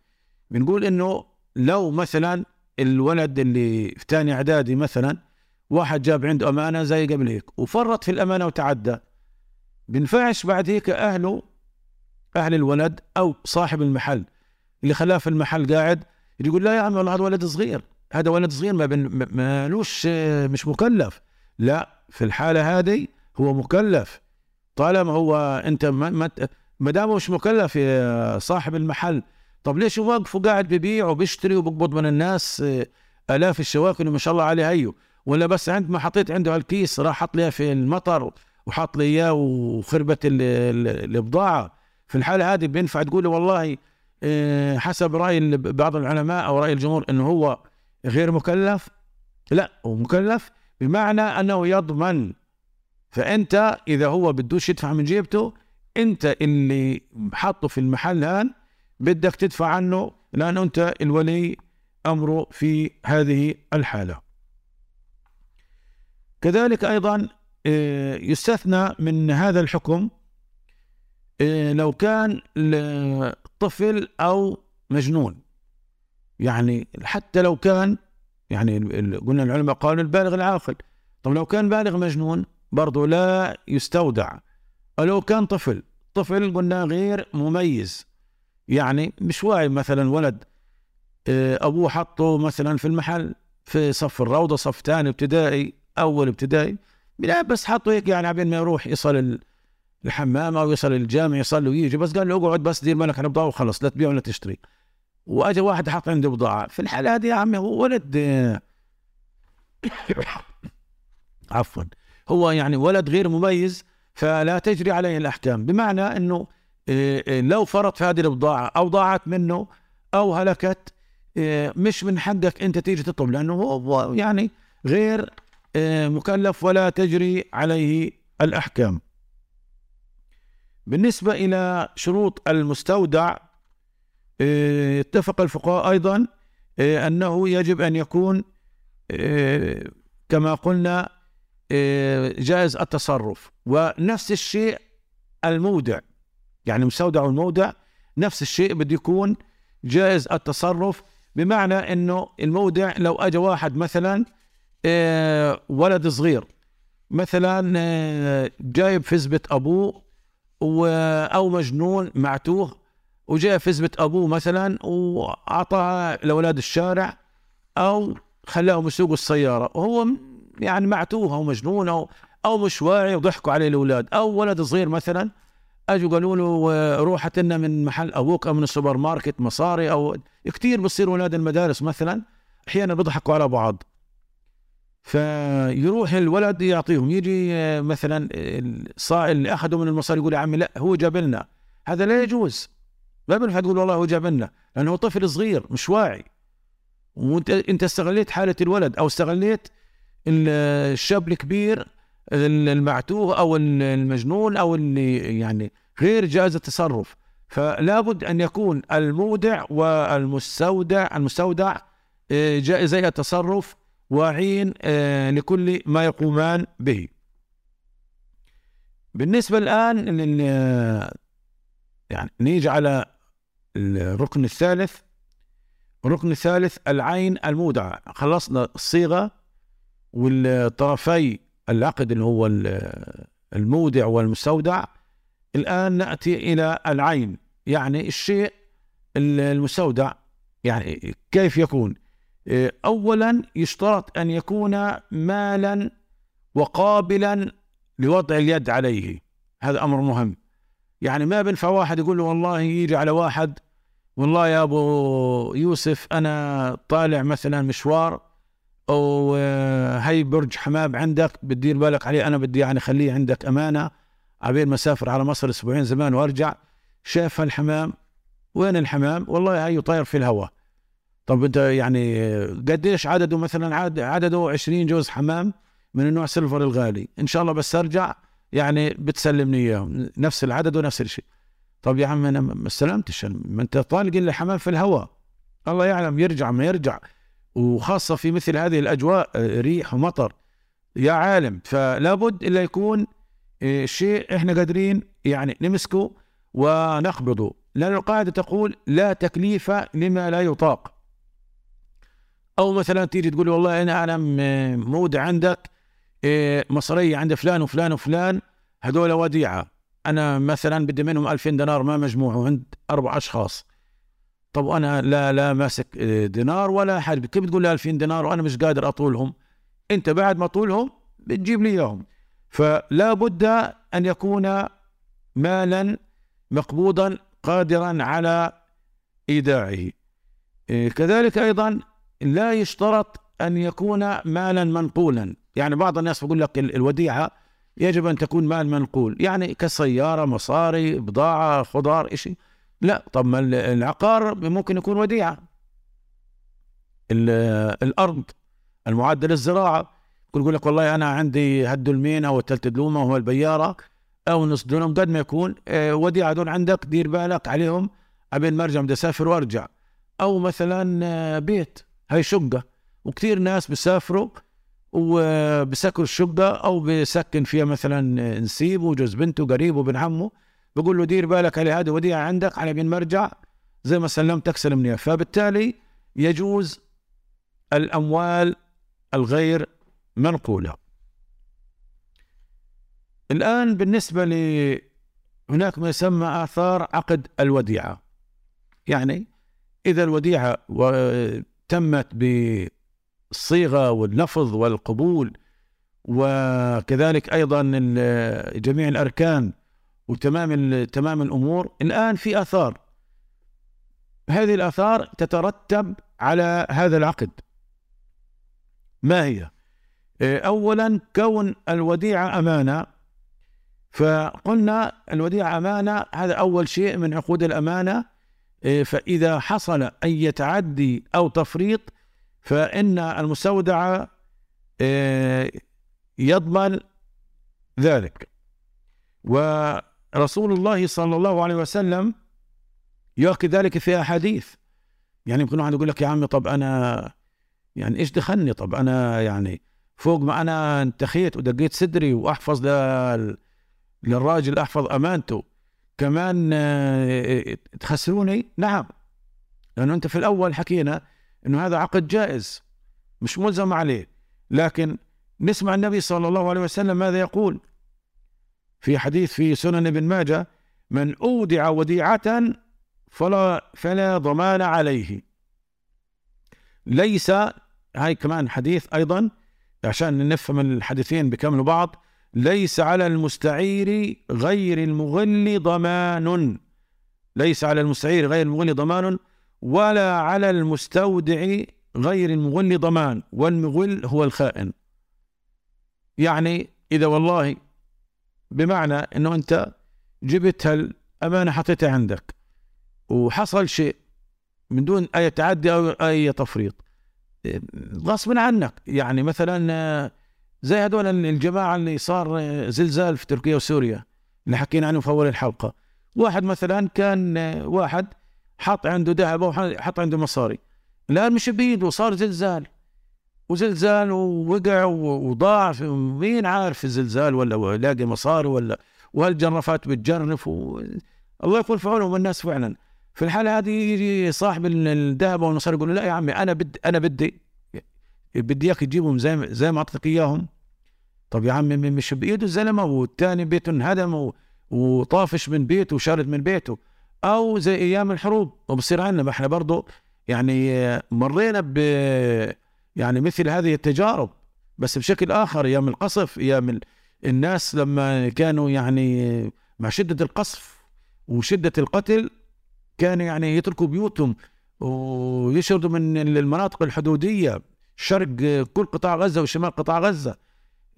بنقول إنه لو مثلا الولد اللي في ثاني إعدادي مثلا واحد جاب عنده أمانة زي قبل هيك وفرط في الأمانة وتعدى بينفعش بعد هيك أهله أهل الولد أو صاحب المحل اللي خلاه في المحل قاعد يقول لا يا عم والله هذا ولد صغير هذا ولد صغير ما مالوش مش مكلف لا في الحالة هذه هو مكلف طالما هو انت ما دام مش مكلف يا صاحب المحل طب ليش واقف وقاعد ببيع وبيشتري وبقبض من الناس آلاف الشواكل ما شاء الله عليه هيو ولا بس عند ما حطيت عنده الكيس راح حط لي في المطر وحط لي إياه وخربت البضاعة. في الحاله هذه بينفع تقول والله آه، حسب رأي بعض العلماء أو رأي الجمهور إنه هو غير مكلف؟ لا هو مكلف بمعنى أنه يضمن فأنت إذا هو بدوش يدفع من جيبته أنت اللي حاطه في المحل هان بدك تدفع عنه لأنه أنت الولي أمره في هذه الحالة. كذلك أيضا آه، يستثنى من هذا الحكم آه، لو كان طفل أو مجنون. يعني حتى لو كان يعني قلنا العلماء قالوا البالغ العاقل. طب لو كان بالغ مجنون برضه لا يستودع. ولو كان طفل طفل قلنا غير مميز. يعني مش واعي مثلا ولد آه، أبوه حطه مثلا في المحل في صف الروضة صف ثاني ابتدائي أول ابتدائي. لا بس حطوا هيك يعني عبين ما يروح يصل الحمام أو يصل الجامع يصلي ويجي. بس قال له اقعد بس دير بالك على بضاعه وخلص لا تبيع ولا تشتري. واجى واحد حط عنده بضاعة. في الحالة هذه يا عمي هو ولد عفوا. هو يعني ولد غير مميز فلا تجري عليه الأحكام. بمعنى إنه إيه، إيه، لو فرط في هذه البضاعة أو ضاعت منه أو هلكت إيه، مش من حقك أنت تيجي تطلب لأنه هو يعني غير مكلف ولا تجري عليه الأحكام. بالنسبة إلى شروط المستودع اتفق الفقهاء أيضا أنه يجب أن يكون كما قلنا جائز التصرف. ونفس الشيء المودع يعني مستودع المودع نفس الشيء بده يكون جائز التصرف. بمعنى إنه المودع لو اجى واحد مثلا آه، ولد صغير مثلا آه، جايب فزبة أبوه أو مجنون معتوه وجاء فزبة أبوه مثلا واعطاها لأولاد الشارع أو خلاهم يسوقوا السيارة. وهو يعني معتوه أو مجنون أو مش واعي وضحكوا عليه الأولاد. أو ولد صغير مثلا أجوا قالوا له روح لنا من محل أبوك أو من السوبر ماركت مصاري أو كثير بصير أولاد المدارس مثلا. أحيانا بيضحكوا على بعض. فيروح الولد يعطيهم يجي مثلا الصائل اللي أخذه من المصاري يقول يا عمي لا هو جاب لنا. هذا لا يجوز. ما بينفع تقول والله هو جاب لنا لأنه طفل صغير مش واعي. وأنت أنت استغليت حالة الولد أو استغليت الشاب الكبير المعتوه أو المجنون أو اللي يعني غير جائز التصرف. فلا بد أن يكون المودع والمستودع المستودع آه، جائزي التصرف واعين آه، لكل ما يقومان به. بالنسبة الآن يعني نيجي على الركن الثالث. الركن الثالث العين المودعة. خلصنا الصيغة. والطرفي العقد اللي هو المودع والمستودع الآن نأتي إلى العين يعني الشيء المستودع يعني كيف يكون؟ أولا يشترط أن يكون مالا وقابلا لوضع اليد عليه. هذا أمر مهم. يعني ما بنفع واحد يقول له والله يجي على واحد والله يا أبو يوسف أنا طالع مثلا مشوار أو هي برج حمام عندك بتدير بالك عليه أنا بدي يعني خليه عندك أمانة. عبين ما اسافر على مصر أسبوعين زمان وأرجع. شاف الحمام. وين الحمام؟ والله هي طاير في الهواء. طب أنت يعني قديش عدده مثلا؟ عدده 20 جوز حمام من النوع سيلفر الغالي. إن شاء الله بس أرجع يعني بتسلمني إياهم. نفس العدد ونفس الشيء. طب يا عم أنا ما استلمتش. ما أنت طالق لي حمام في الهواء. الله يعلم يرجع ما يرجع. وخاصة في مثل هذه الأجواء آه، ريح ومطر. يا عالم فلا بد إلا يكون آه، شيء إحنا قادرين يعني نمسكه ونقبضه لأن القاعدة تقول لا تكليف لما لا يطاق. أو مثلا تيجي تقول والله أنا أنا مودع عندك آه، مصرية عند فلان وفلان وفلان هذول وديعة. أنا مثلا بدي منهم 2000 دينار ما مجموعه عند أربع أشخاص. طب أنا لا لا ماسك آه، دينار ولا حاجة كيف تقول لي 2000 دينار وأنا مش قادر أطولهم؟ أنت بعد ما طولهم بتجيب لي إياهم. فلا بد أن يكون مالا مقبوضا قادرا على إيداعه. آه، كذلك أيضا لا يشترط أن يكون مالا منقولا. يعني بعض الناس بيقول لك الوديعة يجب أن تكون مال منقول. يعني كسياره مصاري بضاعة خضار شيء لا طب ما العقار ممكن يكون وديعة الأرض المعدة للزراعة يقول لك والله أنا عندي هالدلمين أو التلت دلومة وهو البيارة أو نص دلم قد ما يكون آه، وديعة دول عندك دير بالك عليهم عبين ما أرجع بدي أسافر وأرجع. أو مثلا آه، بيت هاي شقة. وكثير ناس بيسافروا وبسكروا الشقة أو بسكن فيها مثلا نسيبه وجوز بنته قريبه وبن عمه. بقول له دير بالك على هذه وديعة عندك على بين مرجع زي ما سلمتك سلمني فبالتالي يجوز الأموال الغير منقولة. الآن بالنسبة ل هناك ما يسمى آثار عقد الوديعة. يعني إذا الوديعة تمت الصيغة واللفظ والقبول وكذلك أيضا جميع الأركان وتمام تمام الأمور. الآن في آثار. هذه الآثار تترتب على هذا العقد. ما هي؟ أولا كون الوديعة أمانة. فقلنا الوديعة أمانة هذا أول شيء من عقود الأمانة. فإذا حصل أي تعدي أو تفريط فإن المستودع يضمن ذلك. ورسول الله صلى الله عليه وسلم يؤكد ذلك في أحاديث. يعني يمكن واحد يقول لك يا عمي طب أنا يعني إيش دخلني؟ طب أنا يعني فوق ما أنا انتخيت ودقيت صدري وأحفظ لل... للراجل أحفظ أمانته كمان تخسروني؟ نعم. لأنه أنت في الأول حكينا أنه هذا عقد جائز مش ملزم عليه. لكن نسمع النبي صلى الله عليه وسلم ماذا يقول؟ في حديث في سنن ابن ماجه من أودع وديعة فلا فلا ضمان عليه. ليس هاي كمان حديث أيضا عشان نفهم الحديثين بكملوا بعض ليس على المستعير غير المغل ضمان. ليس على المستعير غير المغل ضمان ولا على المستودع غير المغل ضمان. والمغل هو الخائن. يعني إذا والله بمعنى أنه أنت جبت هالأمانة حطيتها عندك وحصل شيء من دون أي تعدي أو أي تفريط. غصبا عنك. يعني مثلا زي هذول الجماعة اللي صار زلزال في تركيا وسوريا اللي حكينا عنه في أول الحلقة. واحد مثلا كان واحد حط عنده ذهب وحط عنده مصاري. الآن مش بيده صار زلزال. وزلزال ووقع وضاع مين عارف الزلزال ولا لاقي مصاري ولا وهالجرافات بتجرف و... الله يكون في عونهم الناس فعلا. في الحالة هذه يجي صاحب الذهب والمصاري يقول لا يا عمي أنا بدي أنا بدي بدي إياك تجيبهم زي زي ما أعطيتك إياهم. طب يا عمي مش بايده الزلمة؟ والثاني بيته انهدم وطافش من بيته وشارد من بيته. أو زي أيام الحروب. وبصير عندنا ما إحنا برضه يعني مرينا ب يعني مثل هذه التجارب بس بشكل آخر أيام القصف أيام الناس لما كانوا يعني مع شدة القصف وشدة القتل كانوا يعني يتركوا بيوتهم ويشردوا من المناطق الحدودية شرق كل قطاع غزة وشمال قطاع غزة.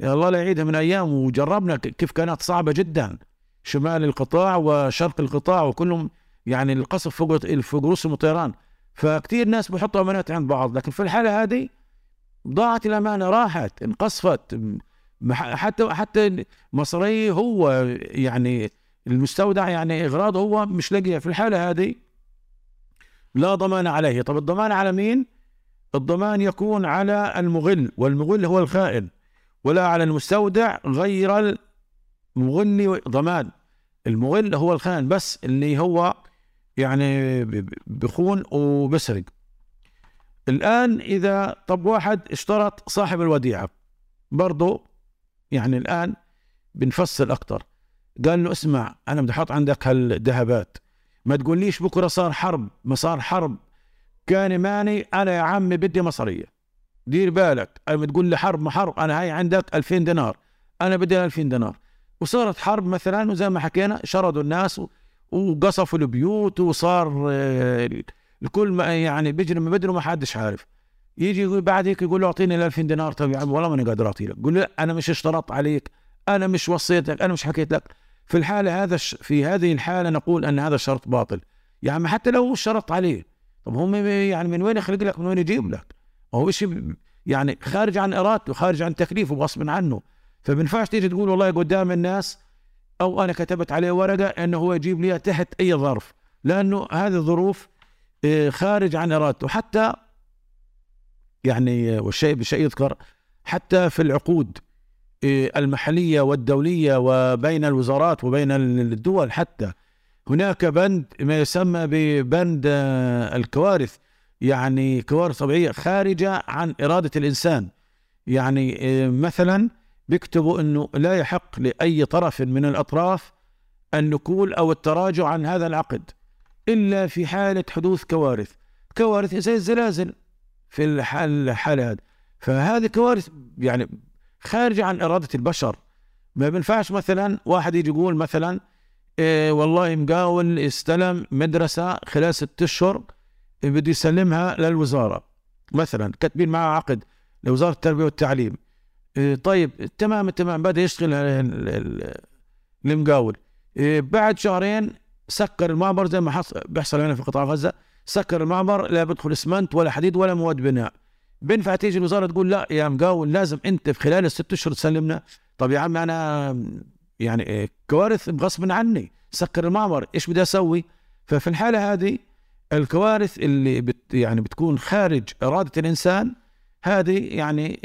الله لا يعيدها من أيام وجربنا كيف كانت صعبة جدا. شمال القطاع وشرق القطاع وكلهم يعني القصف فوق فوق رؤوسهم الطيران فكثير ناس بيحطوا أمانات عند بعض لكن في الحالة هذه ضاعت الامانه راحت انقصفت. حتى حتى مصري هو يعني المستودع يعني اغراضه هو مش لاقيه في الحالة هذه لا ضمان عليه. طب الضمان على مين؟ الضمان يكون على المغل والمغل هو الخائن ولا على المستودع غير المغل ضمان. المغل هو الخائن بس اللي هو يعني بخون وبسرق. الآن إذا طب واحد اشترط صاحب الوديعة برضه يعني الآن بنفصل أكتر. قال له اسمع أنا بدي أحط عندك هالذهبات. ما تقوليش بكرة صار حرب؟ ما صار حرب. كان ماني أنا يا عمي بدي مصريه دير بالك. اما تقول لي حرب ما حرب أنا هاي عندك 2000 دينار. أنا بدي 2000 دينار. وصارت حرب مثلا وزي ما حكينا شردوا الناس وقصفوا البيوت وصار آه، الكل ما يعني بيجري ما بدري ما حدش عارف. يجي يقول بعد هيك يقول له أعطيني ال 2000 دينار طيب يا عم والله ماني قادر اعطي لك. قول له أنا مش اشترطت عليك أنا مش وصيتك أنا مش حكيت لك. في الحالة هذا في هذه الحالة نقول أن هذا الشرط باطل. يا عم حتى لو شرط عليه. طب هم يعني من وين يخلق لك؟ من وين يجيب لك؟ هو شيء يعني خارج عن إرادته خارج عن تكليفه غصب عنه. فبنفعش تيجي تقول والله قدام الناس أو أنا كتبت عليه ورقة أنه هو يجيب لي تحت أي ظرف. لأنه هذه الظروف خارج عن إرادته. حتى يعني والشيء بشيء يذكر حتى في العقود آه، المحلية والدولية وبين الوزارات وبين الدول حتى. هناك بند ما يسمى ببند آه، الكوارث. يعني كوارث طبيعية خارجة عن إرادة الإنسان. يعني آه، مثلا بيكتبوا أنه لا يحق لأي طرف من الأطراف النكول أو التراجع عن هذا العقد. إلا في حالة حدوث كوارث. كوارث زي الزلازل في الحالة هذه. فهذه كوارث يعني خارجة عن إرادة البشر. ما بينفعش مثلا واحد يجي يقول مثلا إيه والله مقاول استلم مدرسة خلال ست أشهر بده يسلمها للوزارة. مثلا كاتبين معاه عقد لوزارة التربية والتعليم. إيه طيب تمام تمام بدأ يشتغل المقاول. إيه بعد شهرين سكر المعبر زي ما حصل بيحصل هنا في قطاع غزة. سكر المعبر لا بيدخل اسمنت ولا حديد ولا مواد بناء. بينفع تيجي الوزارة تقول لا يا مقاول لازم انت في خلال الست أشهر تسلمنا. طب يا عم أنا يعني كوارث غصب عني. سكر المعبر إيش بدي أسوي؟ ففي الحالة هذه الكوارث اللي بت يعني بتكون خارج إرادة الإنسان هذه يعني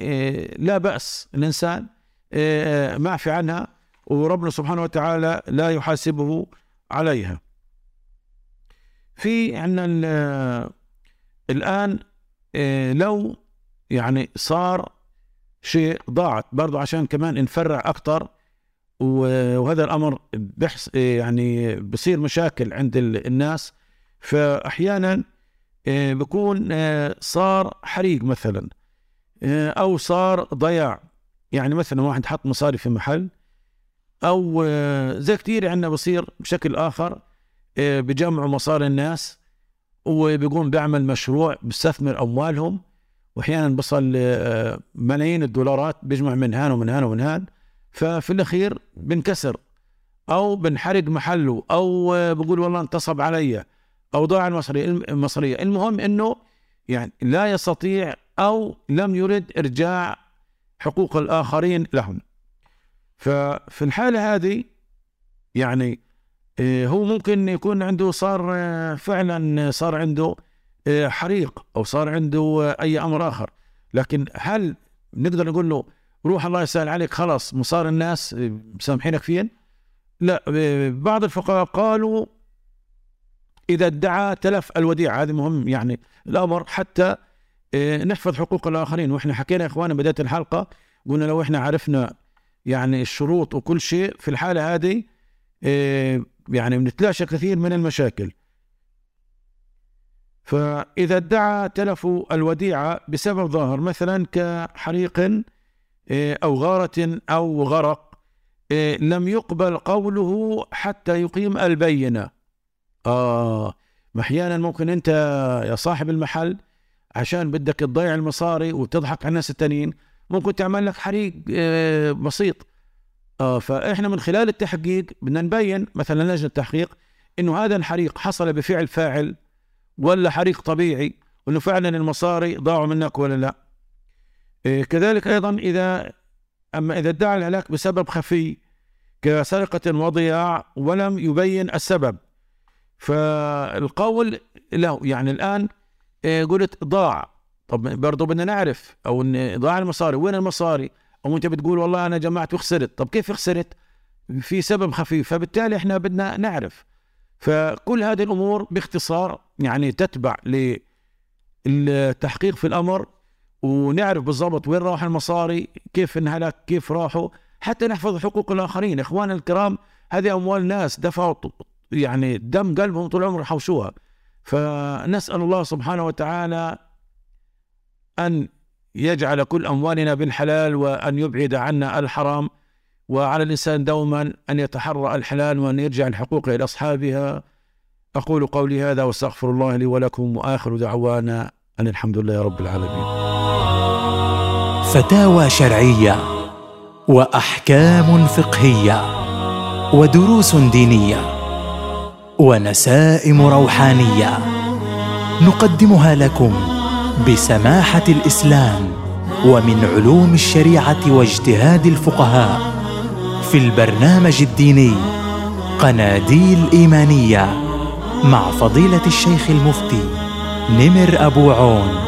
لا بأس الإنسان إيه معفي عنها. وربنا سبحانه وتعالى لا يحاسبه عليها. في عندنا الآن إيه لو يعني صار شيء ضاعت برضو عشان كمان نفرع أكثر وهذا الأمر بحس يعني بصير مشاكل عند الناس. فأحيانا آه، بكون آه، صار حريق مثلا آه، أو صار ضياع. يعني مثلا واحد حط مصاري في محل أو زي كثير عندنا بصير بشكل آخر بجمعوا مصاري الناس وبيقوم بيعمل مشروع بيستثمر أموالهم واحيانا بصل آه، ملايين الدولارات بيجمع من هان ومن هان ومن هان ففي الأخير بنكسر أو بنحرق محله أو آه، بقول والله انتصب علي أو ضاع المصرية المصرية. المهم إنه يعني لا يستطيع أو لم يرد إرجاع حقوق الآخرين لهم. ففي الحالة هذه يعني آه، هو ممكن يكون عنده صار فعلا صار عنده آه، حريق أو صار عنده آه، أي أمر آخر. لكن هل نقدر نقول له روح الله يسهل عليك خلاص مصار الناس آه، مسامحينك فين لا بعض الفقهاء قالوا إذا ادعى تلف الوديعه هذه مهم يعني الأمر حتى نحفظ حقوق الآخرين. وإحنا حكينا يا اخوانا بداية الحلقة قلنا لو إحنا عرفنا يعني الشروط وكل شيء في الحالة هذه يعني بنتلاشى كثير من المشاكل. فإذا ادعى تلف الوديعة بسبب ظاهر مثلا كحريق إيه، أو غارة أو غرق إيه، لم يقبل قوله حتى يقيم البينة. آه أحيانا ممكن أنت يا صاحب المحل عشان بدك تضيع المصاري وتضحك على الناس التانيين ممكن تعمل لك حريق إيه، بسيط. آه فإحنا من خلال التحقيق بدنا نبين مثلا لجنة التحقيق إنه هذا الحريق حصل بفعل فاعل ولا حريق طبيعي وإنه فعلا المصاري ضاعوا منك ولا لا. إيه كذلك أيضا إذا أما إذا ادعى الهلاك بسبب خفي كسرقة وضياع ولم يبين السبب. فالقول له يعني الآن قلت ضاع. طب برضه بدنا نعرف أو إن ضاع المصاري وين المصاري؟ أو أنت بتقول والله أنا جمعت وخسرت طب كيف خسرت؟ في سبب خفيف فبالتالي إحنا بدنا نعرف. فكل هذه الأمور باختصار يعني تتبع للتحقيق في الأمر ونعرف بالضبط وين راح المصاري كيف انهلك كيف راحوا حتى نحفظ حقوق الآخرين. إخواننا الكرام هذه أموال ناس دفعوا يعني دم قلبهم طول عمرهم حوشوها فنسأل الله سبحانه وتعالى أن يجعل كل أموالنا بالحلال وأن يبعد عنا الحرام وعلى الإنسان دوما أن يتحرى الحلال وأن يرجع الحقوق إلى أصحابها. أقول قولي هذا واستغفر الله لي ولكم وآخر دعوانا أن الحمد لله رب العالمين. فتاوى شرعية وأحكام فقهية ودروس دينية ونسائم روحانية نقدمها لكم بسماحة الإسلام ومن علوم الشريعة واجتهاد الفقهاء في البرنامج الديني قناديل إيمانية مع فضيلة الشيخ المفتي نمر أبو عون.